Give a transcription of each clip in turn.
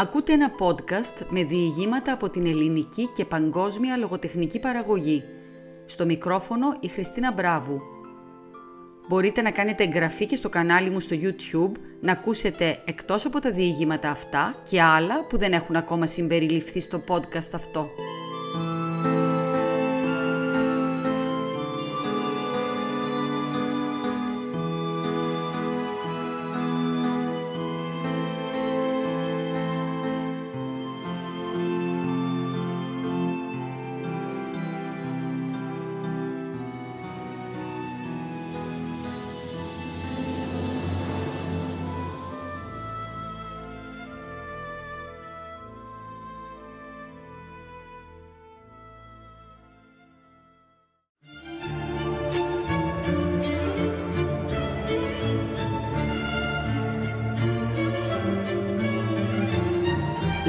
Ακούτε ένα podcast με διηγήματα από την ελληνική και παγκόσμια λογοτεχνική παραγωγή. Στο μικρόφωνο η Χριστίνα Μπράβου. Μπορείτε να κάνετε εγγραφή και στο κανάλι μου στο YouTube να ακούσετε εκτός από τα διηγήματα αυτά και άλλα που δεν έχουν ακόμα συμπεριληφθεί στο podcast αυτό.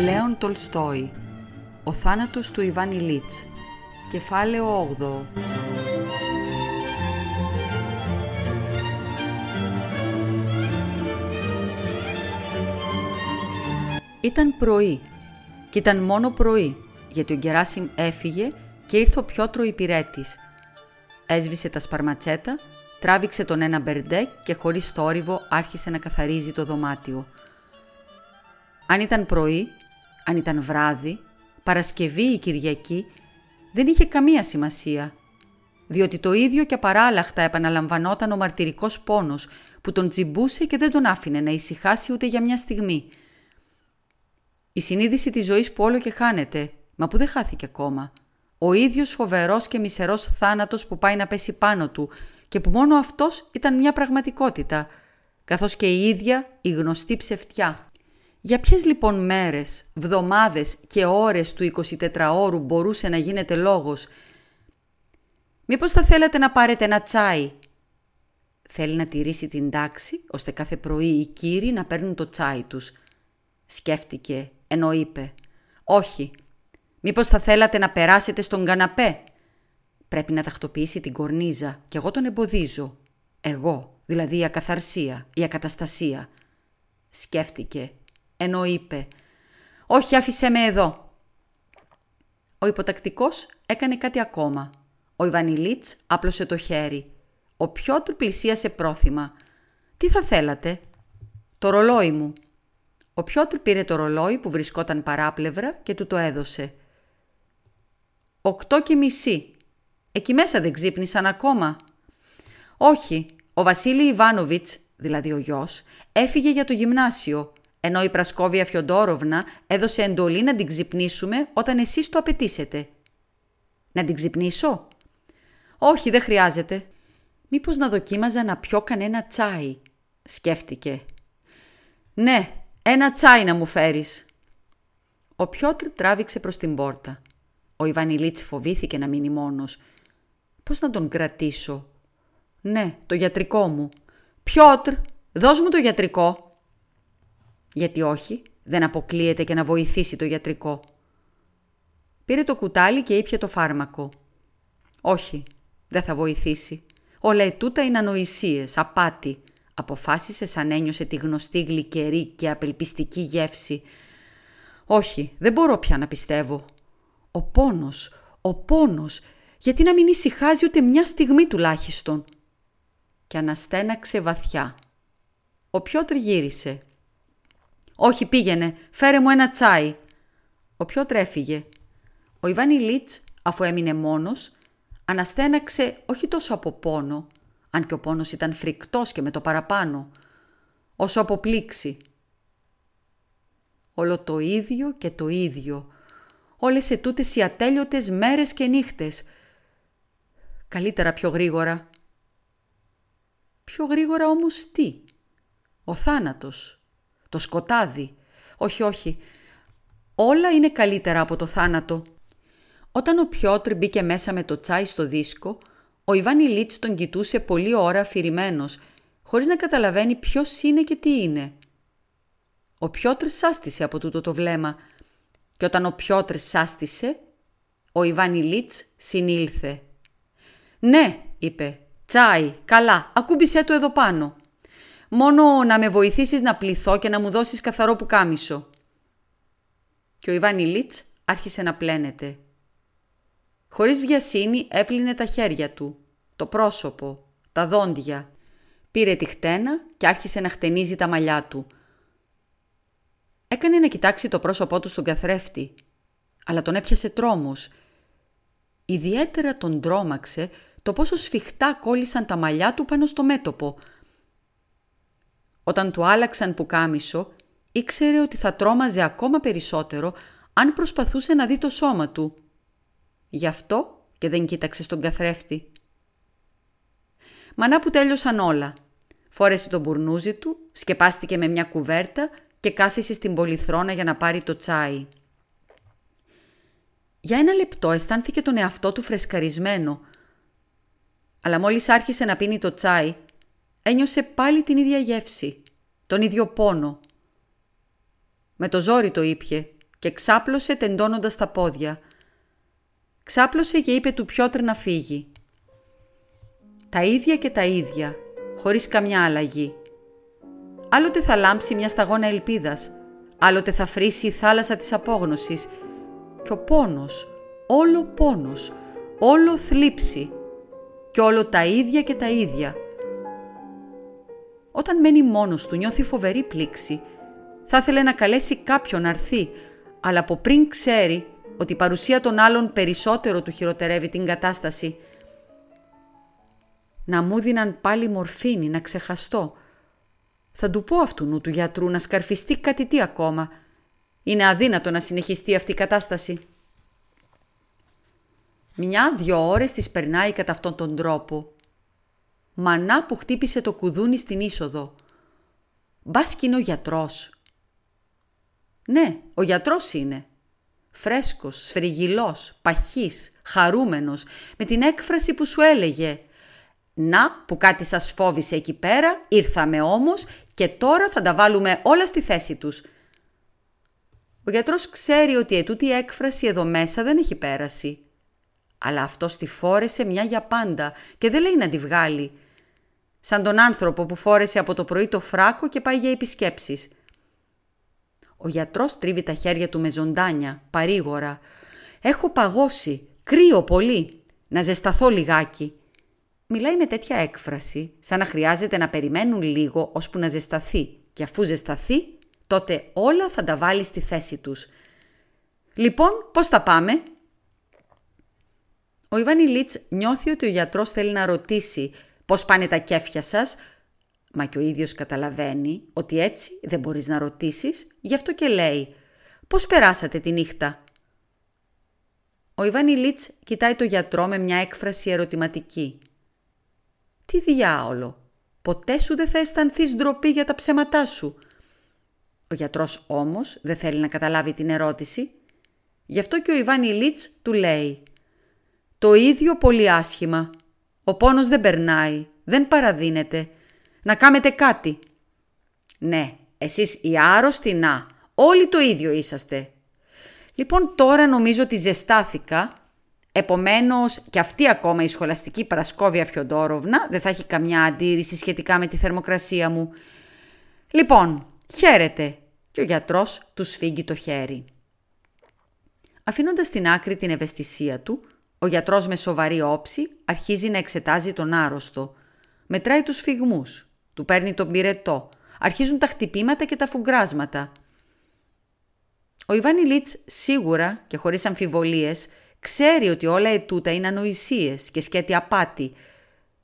Λέων Τολστόη Ο θάνατος του Ιβάν Ηλίτς Κεφάλαιο 8 Ήταν πρωί και ήταν μόνο πρωί γιατί ο Γκεράσιμ έφυγε και ήρθε ο Πιότρο υπηρέτης. Έσβησε τα σπαρματσέτα, τράβηξε τον ένα μπερντέ και χωρίς θόρυβο άρχισε να καθαρίζει το δωμάτιο. Αν ήταν πρωί, αν ήταν βράδυ, Παρασκευή ή Κυριακή, δεν είχε καμία σημασία, διότι το ίδιο και απαράλλαχτα επαναλαμβανόταν ο μαρτυρικός πόνος που τον τσιμπούσε και δεν τον άφηνε να ησυχάσει ούτε για μια στιγμή. Η συνείδηση της ζωής που όλο και χάνεται, μα που δεν χάθηκε ακόμα. Ο ίδιος φοβερός και μισερός θάνατος που πάει να πέσει πάνω του και που μόνο αυτός ήταν μια πραγματικότητα, καθώς και η ίδια η γνωστή ψευτιά. Για ποιες λοιπόν μέρες, βδομάδες και ώρες του 24ωρου μπορούσε να γίνεται λόγος; Μήπως θα θέλατε να πάρετε ένα τσάι; Θέλει να τηρήσει την τάξη, ώστε κάθε πρωί οι κύριοι να παίρνουν το τσάι τους. Σκέφτηκε, ενώ είπε «Όχι, μήπως θα θέλατε να περάσετε στον καναπέ». Πρέπει να τακτοποιήσει την κορνίζα και εγώ τον εμποδίζω. Εγώ, δηλαδή η ακαθαρσία, η ακαταστασία. Σκέφτηκε ενώ είπε «Όχι, άφησέ με εδώ». Ο υποτακτικός έκανε κάτι ακόμα. Ο Ιβανιλίτς άπλωσε το χέρι. Ο Πιότρ πλησίασε πρόθυμα. «Τι θα θέλατε» «Το ρολόι μου». Ο Πιότρ πήρε το ρολόι που βρισκόταν παράπλευρα και του το έδωσε. «Οκτώ και μισή. Εκεί μέσα δεν ξύπνησαν ακόμα». «Όχι, ο Βασίλη Ιβάνοβιτς, δηλαδή ο γιος, έφυγε για το γυμνάσιο ενώ η Πρασκόβια Φιοντόροβνα έδωσε εντολή να την ξυπνήσουμε όταν εσείς το απαιτήσετε. Να την ξυπνήσω; Όχι, δεν χρειάζεται. Μήπως να δοκίμαζα να πιω κανένα τσάι, σκέφτηκε. Ναι, ένα τσάι να μου φέρεις. Ο Πιότρ τράβηξε προς την πόρτα. Ο Ιβανιλίτς φοβήθηκε να μείνει μόνος. Πώς να τον κρατήσω; Ναι, το γιατρικό μου. Πιότρ, δώσ' μου το γιατρικό. Γιατί όχι, δεν αποκλείεται και να βοηθήσει το γιατρικό. Πήρε το κουτάλι και ήπια το φάρμακο. Όχι, δεν θα βοηθήσει. Όλα ετούτα είναι ανοησίες, απάτη. Αποφάσισε σαν ένιωσε τη γνωστή γλυκερή και απελπιστική γεύση. Όχι, δεν μπορώ πια να πιστεύω. Ο πόνος, ο πόνος, γιατί να μην ησυχάζει ούτε μια στιγμή τουλάχιστον. Και αναστέναξε βαθιά. Ο Πιότρ γύρισε. «Όχι, πήγαινε. Φέρε μου ένα τσάι». Ο πιο τρέφυγε. Ο Ιβάνι Λίτς, αφού έμεινε μόνος, αναστέναξε όχι τόσο από πόνο, αν και ο πόνος ήταν φρικτός και με το παραπάνω, όσο από πλήξη. Όλο το ίδιο και το ίδιο. Όλες ετούτες οι ατέλειωτες μέρες και νύχτες. Καλύτερα πιο γρήγορα. Πιο γρήγορα όμως τι; Ο θάνατος το σκοτάδι. Όχι, όχι. Όλα είναι καλύτερα από το θάνατο. Όταν ο Πιότρ μπήκε μέσα με το τσάι στο δίσκο, ο Ιβάν Ηλίτς τον κοιτούσε πολλή ώρα αφηρημένος, χωρίς να καταλαβαίνει ποιος είναι και τι είναι. Ο Πιότρ σάστησε από τούτο το βλέμμα και όταν ο Πιότρ σάστησε, ο Ιβάν Ηλίτς συνήλθε. «Ναι», είπε, «τσάι, καλά, ακούμπησέ το εδώ πάνω». Μόνο να με βοηθήσεις να πληθώ και να μου δώσεις καθαρό πουκάμισο. και ο Ιβάν Ηλίτς άρχισε να πλένεται. Χωρίς βιασύνη έπλυνε τα χέρια του, το πρόσωπο, τα δόντια. Πήρε τη χτένα και άρχισε να χτενίζει τα μαλλιά του. Έκανε να κοιτάξει το πρόσωπό του στον καθρέφτη, αλλά τον έπιασε τρόμος. Ιδιαίτερα τον τρόμαξε το πόσο σφιχτά κόλλησαν τα μαλλιά του πάνω στο μέτωπο. Όταν του άλλαξαν που κάμισο, ήξερε ότι θα τρόμαζε ακόμα περισσότερο αν προσπαθούσε να δει το σώμα του. Γι' αυτό και δεν κοίταξε στον καθρέφτη. Μανά που τέλειωσαν όλα. Φόρεσε τον μπουρνούζι του, σκεπάστηκε με μια κουβέρτα και κάθισε στην πολυθρόνα για να πάρει το τσάι. Για ένα λεπτό αισθάνθηκε τον εαυτό του φρεσκαρισμένο. Αλλά μόλις άρχισε να πίνει το τσάι, ένιωσε πάλι την ίδια γεύση, τον ίδιο πόνο. Με το ζόρι το ήπιε και ξάπλωσε τεντώνοντας τα πόδια. Ξάπλωσε και είπε του Πιότρ να φύγει. Τα ίδια και τα ίδια, χωρίς καμιά αλλαγή. Άλλοτε θα λάμψει μια σταγόνα ελπίδας, άλλοτε θα φρίσει η θάλασσα της απόγνωσης και ο πόνος, όλο πόνος, όλο θλίψη και όλο τα ίδια και τα ίδια. Όταν μένει μόνος του νιώθει φοβερή πλήξη. Θα ήθελε να καλέσει κάποιον να έρθει, αλλά από πριν ξέρει ότι η παρουσία των άλλων περισσότερο του χειροτερεύει την κατάσταση. Να μου δίναν πάλι μορφήνη, να ξεχαστώ. Θα του πω αυτού του γιατρού να σκαρφιστεί κάτι τι ακόμα. Είναι αδύνατο να συνεχιστεί αυτή η κατάσταση. Μια-δυο ώρες τις περνάει κατά αυτόν τον τρόπο. Μανά που χτύπησε το κουδούνι στην είσοδο. Μπα είναι ο γιατρός. Ναι, ο γιατρός είναι. Φρέσκος, σφριγιλός, παχής, χαρούμενος, με την έκφραση που σου έλεγε «Να, που κάτι σας φόβησε εκεί πέρα, ήρθαμε όμως και τώρα θα τα βάλουμε όλα στη θέση τους». Ο γιατρός ξέρει ότι ετούτη η έκφραση εδώ μέσα δεν έχει πέρασει. Αλλά αυτός τη φόρεσε μια για πάντα και δεν λέει να τη βγάλει. Σαν τον άνθρωπο που φόρεσε από το πρωί το φράκο και πάει για επισκέψεις. Ο γιατρός τρίβει τα χέρια του με ζωντάνια, παρήγορα. «Έχω παγώσει, κρύο πολύ, να ζεσταθώ λιγάκι». Μιλάει με τέτοια έκφραση, σαν να χρειάζεται να περιμένουν λίγο ώσπου να ζεσταθεί και αφού ζεσταθεί, τότε όλα θα τα βάλει στη θέση τους. «Λοιπόν, πώς θα πάμε» Ο Ιβάνι Λίτς νιώθει ότι ο γιατρός θέλει να ρωτήσει πώς πάνε τα κέφια σας, μα και ο ίδιος καταλαβαίνει ότι έτσι δεν μπορείς να ρωτήσεις, γι' αυτό και λέει «Πώς περάσατε τη νύχτα» Ο Ιβάνι Λίτς κοιτάει το γιατρό με μια έκφραση ερωτηματική. «Τι διάολο, ποτέ σου δεν θα αισθανθείς ντροπή για τα ψέματά σου». Ο γιατρός όμως δεν θέλει να καταλάβει την ερώτηση. Γι' αυτό και ο Ιβάνι Λίτς του λέει το ίδιο πολύ άσχημα. Ο πόνος δεν περνάει, δεν παραδίνεται. Να κάμετε κάτι. Ναι, εσείς οι άρρωστοι να, όλοι το ίδιο είσαστε. Λοιπόν τώρα νομίζω ότι ζεστάθηκα, επομένως και αυτή ακόμα η σχολαστική Παρασκόβια Φιοντόροβνα δεν θα έχει καμιά αντίρρηση σχετικά με τη θερμοκρασία μου. Λοιπόν, χαίρετε και ο γιατρός του σφίγγει το χέρι. Αφήνοντας στην άκρη την ευαισθησία του, ο γιατρός με σοβαρή όψη αρχίζει να εξετάζει τον άρρωστο. Μετράει τους φυγμούς, του παίρνει τον πυρετό, αρχίζουν τα χτυπήματα και τα φουγκράσματα. Ο Ιβάνι Λίτς σίγουρα και χωρίς αμφιβολίες ξέρει ότι όλα ετούτα είναι ανοησίες και σκέτη απάτη.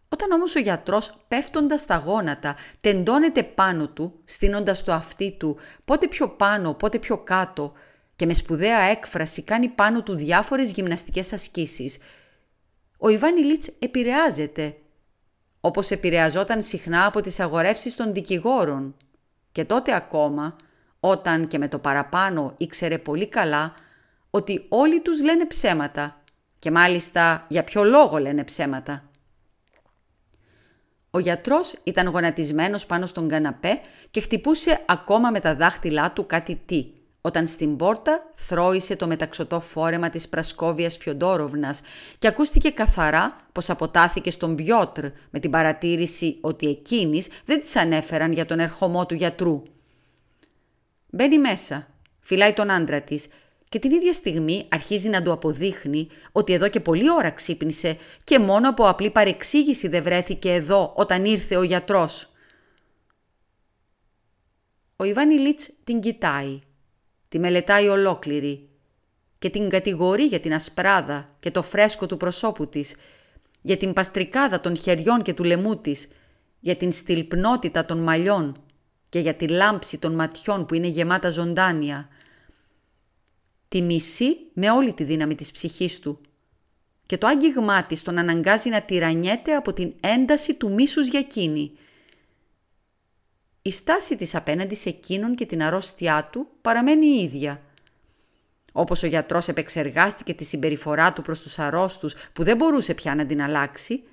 Όταν όμως ο γιατρός πέφτοντας στα γόνατα τεντώνεται πάνω του, στείνοντας το αυτί του πότε πιο πάνω, πότε πιο κάτω και με σπουδαία έκφραση κάνει πάνω του διάφορες γυμναστικές ασκήσεις. Ο Ιβάνι Λίτς επηρεάζεται, όπως επηρεαζόταν συχνά από τις αγορεύσεις των δικηγόρων. Και τότε ακόμα, όταν και με το παραπάνω ήξερε πολύ καλά ότι όλοι τους λένε ψέματα και μάλιστα για ποιο λόγο λένε ψέματα. Ο γιατρός ήταν γονατισμένος πάνω στον καναπέ και χτυπούσε ακόμα με τα δάχτυλά του κάτι τι όταν στην πόρτα θρώησε το μεταξωτό φόρεμα της Πρασκόβιας Φιοντόροβνας και ακούστηκε καθαρά πως αποτάθηκε στον Πιότρ με την παρατήρηση ότι εκείνης δεν της ανέφεραν για τον ερχομό του γιατρού. Μπαίνει μέσα, φυλάει τον άντρα της και την ίδια στιγμή αρχίζει να του αποδείχνει ότι εδώ και πολλή ώρα ξύπνησε και μόνο από απλή παρεξήγηση δεν βρέθηκε εδώ όταν ήρθε ο γιατρός. Ο Ιβάνι Λίτς την κοιτάει, τη μελετάει ολόκληρη και την κατηγορεί για την ασπράδα και το φρέσκο του προσώπου της, για την παστρικάδα των χεριών και του λαιμού της, για την στυλπνότητα των μαλλιών και για τη λάμψη των ματιών που είναι γεμάτα ζωντάνια. Τη μισεί με όλη τη δύναμη της ψυχής του και το άγγιγμά της τον αναγκάζει να τυραννιέται από την ένταση του μίσους για εκείνη. Η στάση της απέναντι σε εκείνον και την αρρώστιά του παραμένει η ίδια. Όπως ο γιατρός επεξεργάστηκε τη συμπεριφορά του προς τους αρρώστους που δεν μπορούσε πια να την αλλάξει,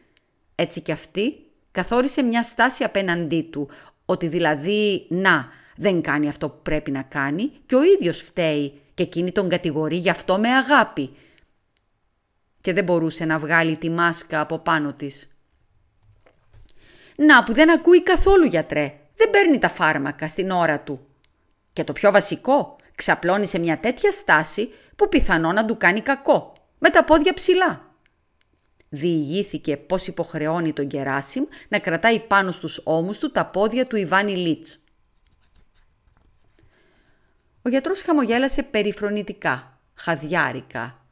έτσι κι αυτή καθόρισε μια στάση απέναντί του, ότι δηλαδή «να, δεν κάνει αυτό που πρέπει να κάνει» και ο ίδιος φταίει και εκείνη τον κατηγορεί γι' αυτό με αγάπη. Και δεν μπορούσε να βγάλει τη μάσκα από πάνω της. «Να που δεν ακούει καθόλου γιατρέ, δεν παίρνει τα φάρμακα στην ώρα του». Και το πιο βασικό, ξαπλώνει σε μια τέτοια στάση που πιθανό να του κάνει κακό, με τα πόδια ψηλά διηγήθηκε πώς υποχρεώνει τον Κεράσιμ να κρατάει πάνω στους ώμους του τα πόδια του Ιβάνι Λίτς. Ο γιατρός χαμογέλασε περιφρονητικά, χαδιάρικα.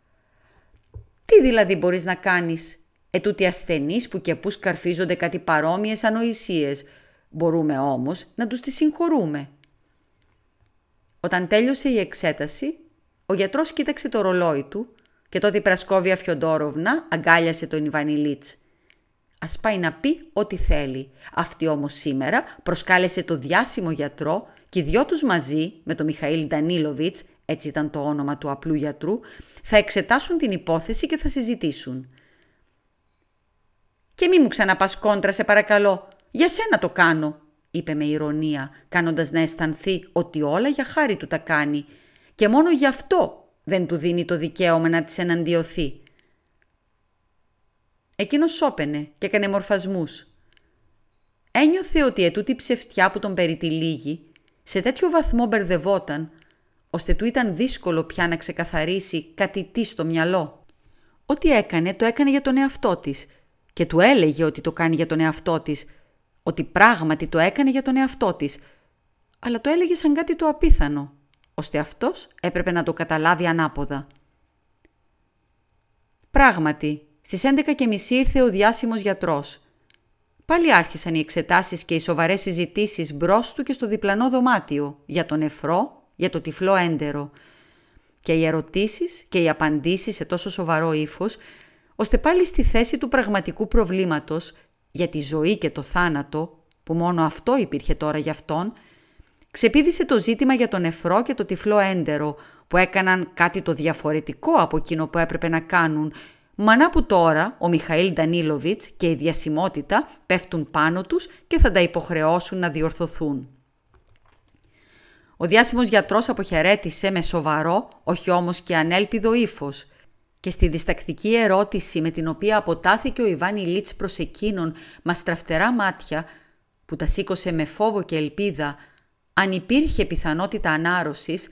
«Τι δηλαδή μπορείς να κάνεις, ετούτοι ασθενείς που και που σκαρφίζονται κάτι παρόμοιες ανοησίες, μπορούμε όμως να τους τις συγχωρούμε». Όταν τέλειωσε η εξέταση, ο γιατρός κοίταξε το ρολόι του και τότε η Πρασκόβια Φιοντόροβνα αγκάλιασε τον Ιβανιλίτς. Ας πάει να πει ό,τι θέλει. Αυτή όμως σήμερα προσκάλεσε το διάσημο γιατρό και οι δυο τους μαζί με τον Μιχαήλ Ντανίλοβιτς, έτσι ήταν το όνομα του απλού γιατρού, θα εξετάσουν την υπόθεση και θα συζητήσουν. «Και μη μου ξαναπάς κόντρα σε παρακαλώ, για σένα το κάνω», είπε με ηρωνία, κάνοντας να αισθανθεί ότι όλα για χάρη του τα κάνει και μόνο γι' αυτό δεν του δίνει το δικαίωμα να της εναντιωθεί. Εκείνος σώπαινε και έκανε μορφασμούς. Ένιωθε ότι ετούτη ψευτιά που τον περιτυλίγει σε τέτοιο βαθμό μπερδευόταν, ώστε του ήταν δύσκολο πια να ξεκαθαρίσει κάτι τι στο μυαλό. Ό,τι έκανε το έκανε για τον εαυτό της και του έλεγε ότι το κάνει για τον εαυτό της, ότι πράγματι το έκανε για τον εαυτό της, αλλά το έλεγε σαν κάτι το απίθανο ώστε αυτός έπρεπε να το καταλάβει ανάποδα. Πράγματι, στις 11.30 ήρθε ο διάσημος γιατρός. Πάλι άρχισαν οι εξετάσεις και οι σοβαρές συζητήσεις μπρος του και στο διπλανό δωμάτιο για τον νεφρό, για το τυφλό έντερο. Και οι ερωτήσεις και οι απαντήσεις σε τόσο σοβαρό ύφος, ώστε πάλι στη θέση του πραγματικού προβλήματος για τη ζωή και το θάνατο, που μόνο αυτό υπήρχε τώρα για αυτόν, Ξεπίδησε το ζήτημα για τον νεφρό και το τυφλό έντερο που έκαναν κάτι το διαφορετικό από εκείνο που έπρεπε να κάνουν Μανά που τώρα ο Μιχαήλ Ντανίλοβιτς και η διασημότητα πέφτουν πάνω τους και θα τα υποχρεώσουν να διορθωθούν. Ο διάσημος γιατρός αποχαιρέτησε με σοβαρό, όχι όμως και ανέλπιδο ύφος. Και στη διστακτική ερώτηση με την οποία αποτάθηκε ο Ιβάνι Λίτς προς εκείνον μα στραφτερά μάτια, που τα σήκωσε με φόβο και ελπίδα, αν υπήρχε πιθανότητα ανάρρωσης,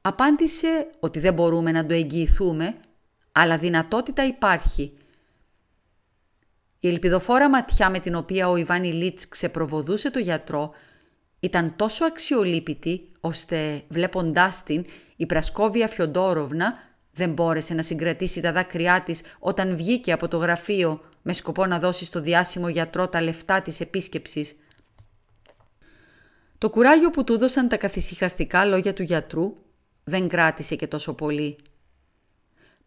απάντησε ότι δεν μπορούμε να το εγγυηθούμε, αλλά δυνατότητα υπάρχει. Η ελπιδοφόρα ματιά με την οποία ο Ιβάνι Λίτς ξεπροβοδούσε το γιατρό ήταν τόσο αξιολύπητη, ώστε βλέποντάς την η Πρασκόβια Φιοντόροβνα δεν μπόρεσε να συγκρατήσει τα δάκρυά της όταν βγήκε από το γραφείο με σκοπό να δώσει στο διάσημο γιατρό τα λεφτά της επίσκεψης. Το κουράγιο που του δώσαν τα καθησυχαστικά λόγια του γιατρού δεν κράτησε και τόσο πολύ.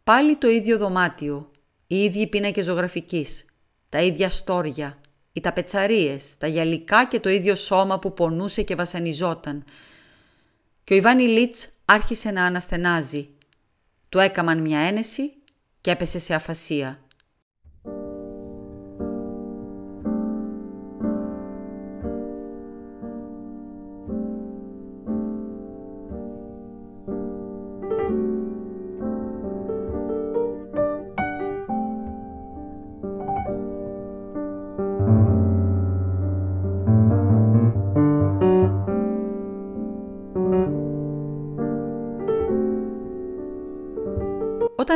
Πάλι το ίδιο δωμάτιο, οι ίδιοι πίνακες ζωγραφικής, τα ίδια στόρια, οι ταπετσαρίες, τα γυαλικά και το ίδιο σώμα που πονούσε και βασανιζόταν. Και ο Ιβάνι Λίτς άρχισε να αναστενάζει. Του έκαμαν μια ένεση και έπεσε σε αφασία.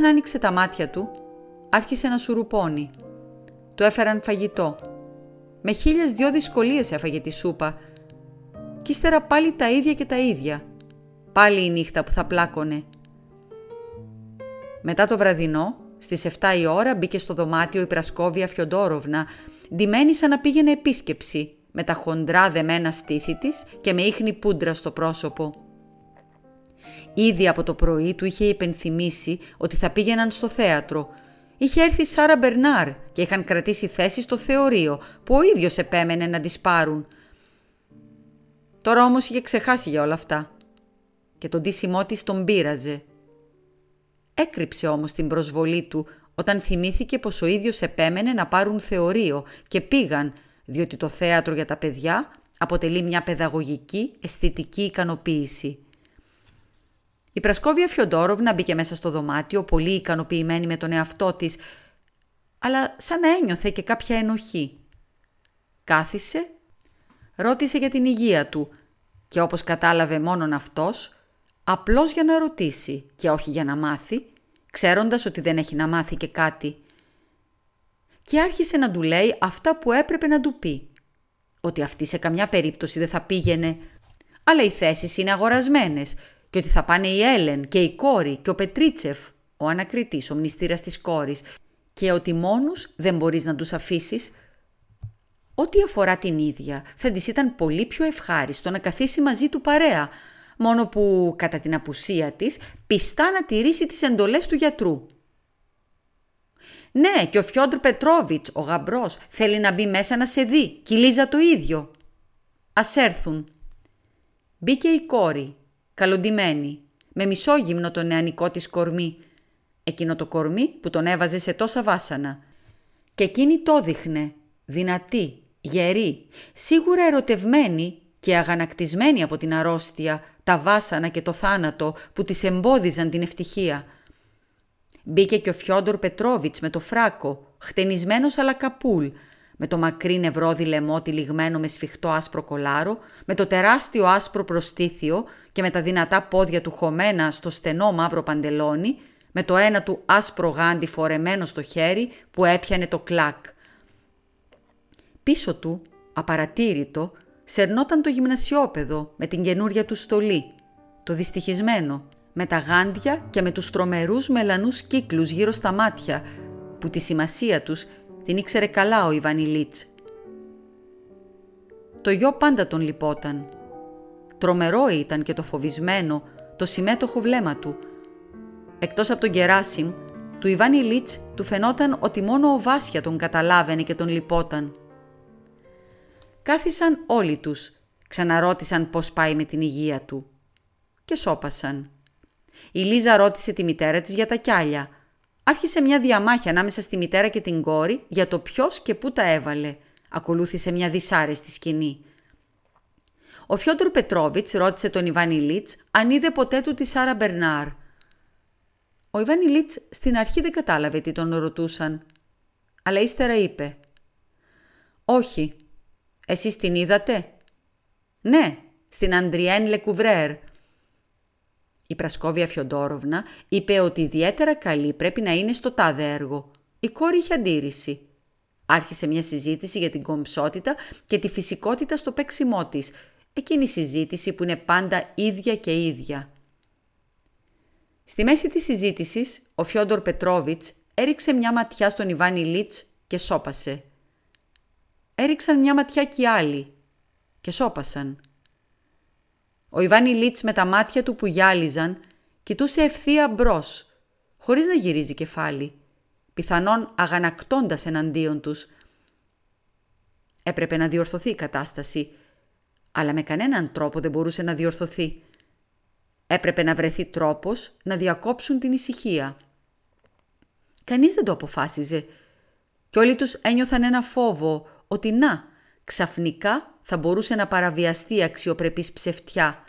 Όταν άνοιξε τα μάτια του, άρχισε να σουρουπώνει. Του έφεραν φαγητό. Με χίλιες δυο δυσκολίες έφαγε τη σούπα. Κι ύστερα πάλι τα ίδια και τα ίδια. Πάλι η νύχτα που θα πλάκωνε. Μετά το βραδινό, στις 7 η ώρα μπήκε στο δωμάτιο η Πρασκόβια Φιοντόροβνα, ντυμένη σαν να πήγαινε επίσκεψη, με τα χοντρά δεμένα στήθη της και με ίχνη πούντρα στο πρόσωπο. Ήδη από το πρωί του είχε υπενθυμίσει ότι θα πήγαιναν στο θέατρο. Είχε έρθει η Σάρα Μπερνάρ και είχαν κρατήσει θέση στο θεωρείο που ο ίδιος επέμενε να τις πάρουν. Τώρα όμως είχε ξεχάσει για όλα αυτά και τον τίσιμό της τον πείραζε. Έκρυψε όμως την προσβολή του όταν θυμήθηκε πως ο ίδιος επέμενε να πάρουν θεωρείο και πήγαν, διότι το θέατρο για τα παιδιά αποτελεί μια παιδαγωγική, αισθητική ικανοποίηση. Η Πρασκόβια Φιοντόροβνα μπήκε μέσα στο δωμάτιο, πολύ ικανοποιημένη με τον εαυτό της, αλλά σαν να ένιωθε και κάποια ενοχή. Κάθισε, ρώτησε για την υγεία του και όπως κατάλαβε μόνον αυτός, απλώς για να ρωτήσει και όχι για να μάθει, ξέροντας ότι δεν έχει να μάθει και κάτι. Και άρχισε να του λέει αυτά που έπρεπε να του πει. Ότι αυτή σε καμιά περίπτωση δεν θα πήγαινε, αλλά οι θέσεις είναι αγορασμένες και ότι θα πάνε η Έλεν και η κόρη και ο Πετρίτσεφ, ο ανακριτής, ο μνηστήρας της κόρης, και ότι μόνους δεν μπορείς να τους αφήσεις. Ό,τι αφορά την ίδια, θα της ήταν πολύ πιο ευχάριστο να καθίσει μαζί του παρέα, μόνο που κατά την απουσία της πιστά να τηρήσει τις εντολές του γιατρού. «Ναι, και ο Φιόντρ Πετρόβιτς, ο γαμπρός, θέλει να μπει μέσα να σε δει, και το ίδιο». «Ας έρθουν». Μπήκε η κόρη, καλοντημένη, με μισόγυμνο το νεανικό της κορμί, εκείνο το κορμί που τον έβαζε σε τόσα βάσανα. Και εκείνη το δείχνε, δυνατή, γερή, σίγουρα ερωτευμένη και αγανακτισμένη από την αρρώστια, τα βάσανα και το θάνατο που της εμπόδιζαν την ευτυχία. Μπήκε και ο Φιόντορ Πετρόβιτς με το φράκο, χτενισμένος αλλά καπούλ, με το μακρύ νευρόδι λαιμό τυλιγμένο με σφιχτό άσπρο κολάρο, με το τεράστιο άσπρο προστίθιο και με τα δυνατά πόδια του χωμένα στο στενό μαύρο παντελόνι, με το ένα του άσπρο γάντι φορεμένο στο χέρι που έπιανε το κλακ. Πίσω του, απαρατήρητο, σερνόταν το γυμνασιόπεδο με την καινούρια του στολή, το δυστυχισμένο, με τα γάντια και με τους τρομερούς μελανούς κύκλους γύρω στα μάτια, που τη σημασία τους την ήξερε καλά ο Ιβανιλίτς. Το γιο πάντα τον λυπόταν. Τρομερό ήταν και το φοβισμένο, το συμμέτοχο βλέμμα του. Εκτός από τον Γεράσιμ, του Ιβάνι Λίτς του φαινόταν ότι μόνο ο Βάσια τον καταλάβαινε και τον λυπόταν. Κάθισαν όλοι τους, ξαναρώτησαν πώς πάει με την υγεία του. Και σώπασαν. Η Λίζα ρώτησε τη μητέρα της για τα κιάλια. Άρχισε μια διαμάχη ανάμεσα στη μητέρα και την κόρη για το ποιος και πού τα έβαλε. Ακολούθησε μια δυσάρεστη σκηνή. Ο Φιόντρ Πετρόβιτς ρώτησε τον Ιβάνι Λίτς αν είδε ποτέ του τη Σάρα Μπερνάρ. Ο Ιβάνι Λίτς στην αρχή δεν κατάλαβε τι τον ρωτούσαν, αλλά ύστερα είπε «Όχι, εσείς την είδατε» «Ναι, στην Αντριέν Λεκουβρέρ». Η Πρασκόβια Φιοντόροβνα είπε ότι ιδιαίτερα καλή πρέπει να είναι στο τάδε έργο. Η κόρη είχε αντίρρηση. Άρχισε μια συζήτηση για την κομψότητα και τη φυσικότητα στο παίξιμό της. Εκείνη η συζήτηση που είναι πάντα ίδια και ίδια. Στη μέση της συζήτησης, ο Φιόντορ Πετρόβιτς έριξε μια ματιά στον Ιβάνι Λίτς και σώπασε. Έριξαν μια ματιά κι άλλοι και σώπασαν. Ο Ιβάνι Λίτς με τα μάτια του που γυάλιζαν κοιτούσε ευθεία μπρος, χωρίς να γυρίζει κεφάλι, πιθανόν αγανακτώντας εναντίον τους. Έπρεπε να διορθωθεί η κατάσταση, αλλά με κανέναν τρόπο δεν μπορούσε να διορθωθεί. Έπρεπε να βρεθεί τρόπος να διακόψουν την ησυχία. Κανείς δεν το αποφάσιζε και όλοι τους ένιωθαν ένα φόβο ότι να, ξαφνικά θα μπορούσε να παραβιαστεί η αξιοπρεπής ψευτιά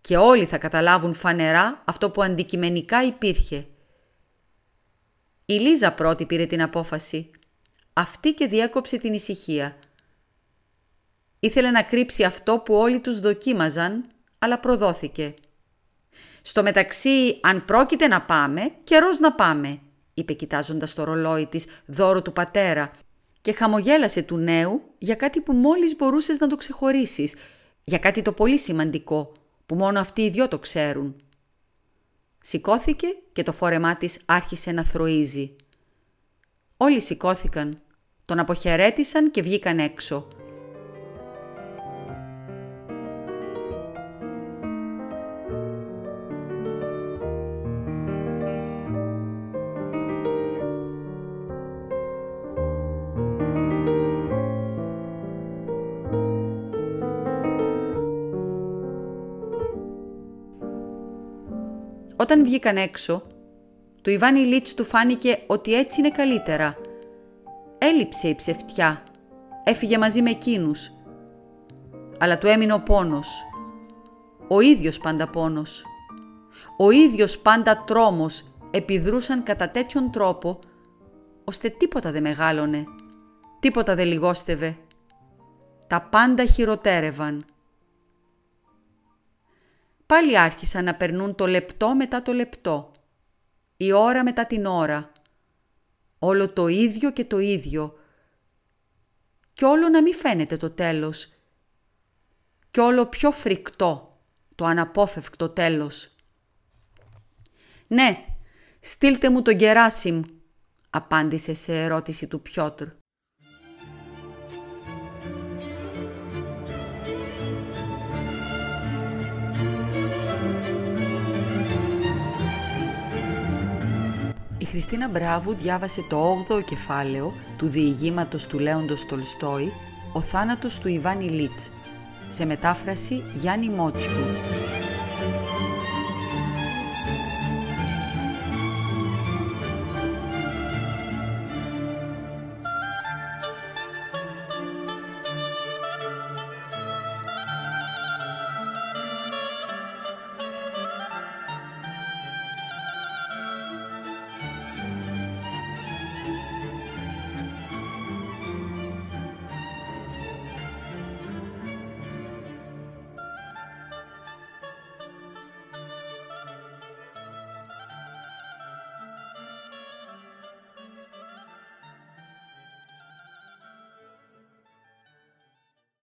και όλοι θα καταλάβουν φανερά αυτό που αντικειμενικά υπήρχε. Η Λίζα πρώτη πήρε την απόφαση. Αυτή και διέκοψε την ησυχία. Ήθελε να κρύψει αυτό που όλοι τους δοκίμαζαν, αλλά προδόθηκε. Στο μεταξύ, αν πρόκειται να πάμε, καιρός να πάμε, είπε κοιτάζοντας το ρολόι της δώρο του πατέρα και χαμογέλασε του νέου για κάτι που μόλις μπορούσες να το ξεχωρίσεις, για κάτι το πολύ σημαντικό, που μόνο αυτοί οι δυο το ξέρουν. Σηκώθηκε και το φόρεμά της άρχισε να θροίζει. Όλοι σηκώθηκαν, τον αποχαιρέτησαν και βγήκαν έξω – Όταν βγήκαν έξω, του Ιβάνι Λίτς του φάνηκε ότι έτσι είναι καλύτερα. Έλειψε η ψευτιά, έφυγε μαζί με εκείνους. Αλλά του έμεινε ο πόνος. Ο ίδιος πάντα πόνος. Ο ίδιος πάντα τρόμος επιδρούσαν κατά τέτοιον τρόπο, ώστε τίποτα δεν μεγάλωνε, τίποτα δεν λιγόστευε. Τα πάντα χειροτέρευαν πάλι άρχισαν να περνούν το λεπτό μετά το λεπτό, η ώρα μετά την ώρα. Όλο το ίδιο και το ίδιο. Κι όλο να μην φαίνεται το τέλος. Κι όλο πιο φρικτό, το αναπόφευκτο τέλος. «Ναι, στείλτε μου τον Γεράσιμ», απάντησε σε ερώτηση του Πιότρ. Χριστίνα Μπράβου διάβασε το 8ο κεφάλαιο του διηγήματος του Λέοντος Τολστόη «Ο θάνατος του Ιβάνι Λίτς» σε μετάφραση Γιάννη Μότσου.